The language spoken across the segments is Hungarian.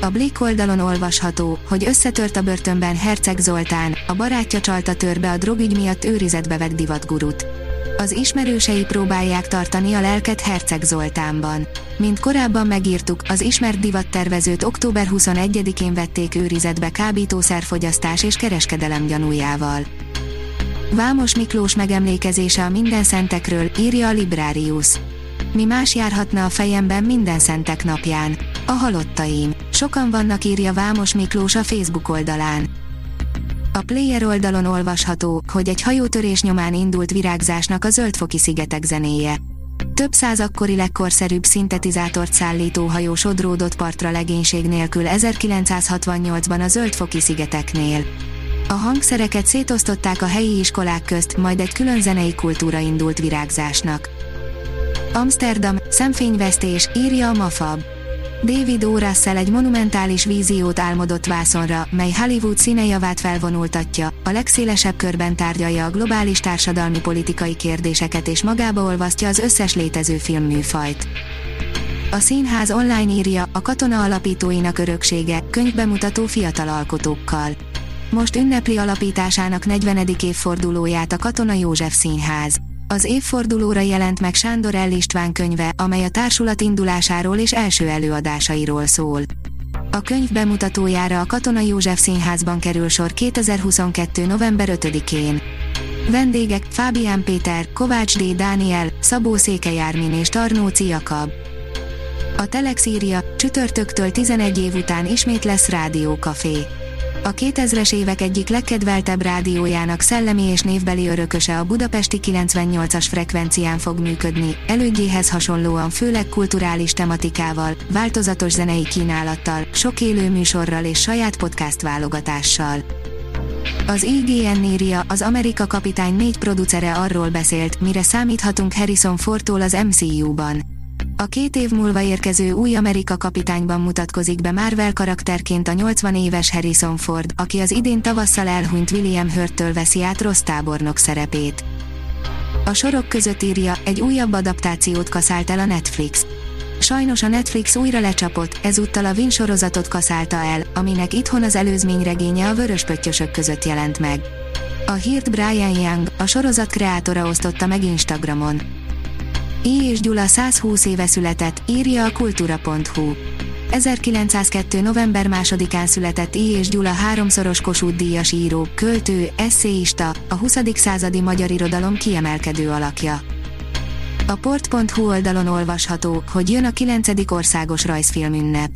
A Blick oldalon olvasható, hogy összetört a börtönben Herceg Zoltán, a barátja csalta törbe a drogügy miatt őrizetbe vett divatgurut. Az ismerősei próbálják tartani a lelket Herceg Zoltánban. Mint korábban megírtuk, az ismert divattervezőt október 21-én vették őrizetbe kábítószerfogyasztás és kereskedelem gyanújával. Vámos Miklós megemlékezése a minden szentekről, írja a Librarius. Mi más járhatna a fejemben minden szentek napján? A halottaim. Sokan vannak írja Vámos Miklós a Facebook oldalán. A player oldalon olvasható, hogy egy hajótörés nyomán indult virágzásnak a Zöldfoki szigetek zenéje. Több száz akkori legkorszerűbb szintetizátort szállító hajó sodródott partra legénység nélkül 1968-ban a Zöldfoki szigeteknél. A hangszereket szétosztották a helyi iskolák közt, majd egy külön zenei kultúra indult virágzásnak. Amsterdam, szemfényvesztés, írja a Mafab. David O. Russell egy monumentális víziót álmodott vászonra, mely Hollywood színejavát felvonultatja, a legszélesebb körben tárgyalja a globális társadalmi politikai kérdéseket és magába olvasztja az összes létező filmműfajt. A színház online írja a katona alapítóinak öröksége, könyvbemutató fiatal alkotókkal. Most ünnepli alapításának 40. évfordulóját a Katona József Színház. Az évfordulóra jelent meg Sándor L. István könyve, amely a társulat indulásáról és első előadásairól szól. A könyv bemutatójára a Katona József Színházban kerül sor 2022. november 5-én. Vendégek Fábián Péter, Kovács D. Dániel, Szabó Székelyármin és Tarnóci Jakab. A Telex írja, csütörtöktől 11 év után ismét lesz rádiókafé a 2000-es évek egyik legkedveltebb rádiójának szellemi és névbeli örököse a budapesti 98-as frekvencián fog működni, elődjéhez hasonlóan főleg kulturális tematikával, változatos zenei kínálattal, sok élő műsorral és saját podcast válogatással. Az IGN írja, az Amerika kapitány négy producere arról beszélt, mire számíthatunk Harrison Fordtól az MCU-ban. A két év múlva érkező új Amerika kapitányban mutatkozik be Marvel karakterként a 80 éves Harrison Ford, aki az idén tavasszal elhunyt William Hurttől veszi át rossz tábornok szerepét. A sorok között írja, egy újabb adaptációt kaszált el a Netflix. Sajnos a Netflix újra lecsapott, ezúttal a Win sorozatot kaszálta el, aminek itthon az előzményregénye a vörös pöttyösök között jelent meg. A hírt Brian Young, a sorozat kreátora osztotta meg Instagramon. I. és Gyula 120 éve született, írja a kultúra.hu. 1902. november 2-án született I. és Gyula háromszoros Kossuth díjas író, költő, eszéista, a 20. századi magyar irodalom kiemelkedő alakja. A port.hu oldalon olvasható, hogy jön a 9. országos rajzfilmünnep.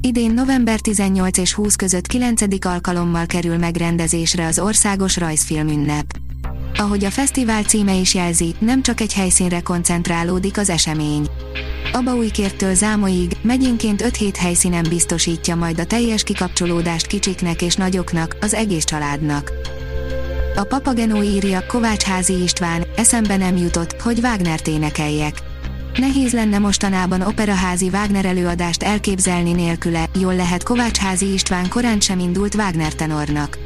Idén november 18 és 20 között 9. alkalommal kerül megrendezésre az országos rajzfilmünnep. Ahogy a fesztivál címe is jelzi, nem csak egy helyszínre koncentrálódik az esemény. Abaújkértől Zámoig, megyénként 5-7 helyszínen biztosítja majd a teljes kikapcsolódást kicsiknek és nagyoknak, az egész családnak. A Papagenó írja Kovács Házi István, eszembe nem jutott, hogy Wagner énekeljek. Nehéz lenne mostanában operaházi Wagner előadást elképzelni nélküle, jól lehet Kovács Házi István korán sem indult Wagner tenornak.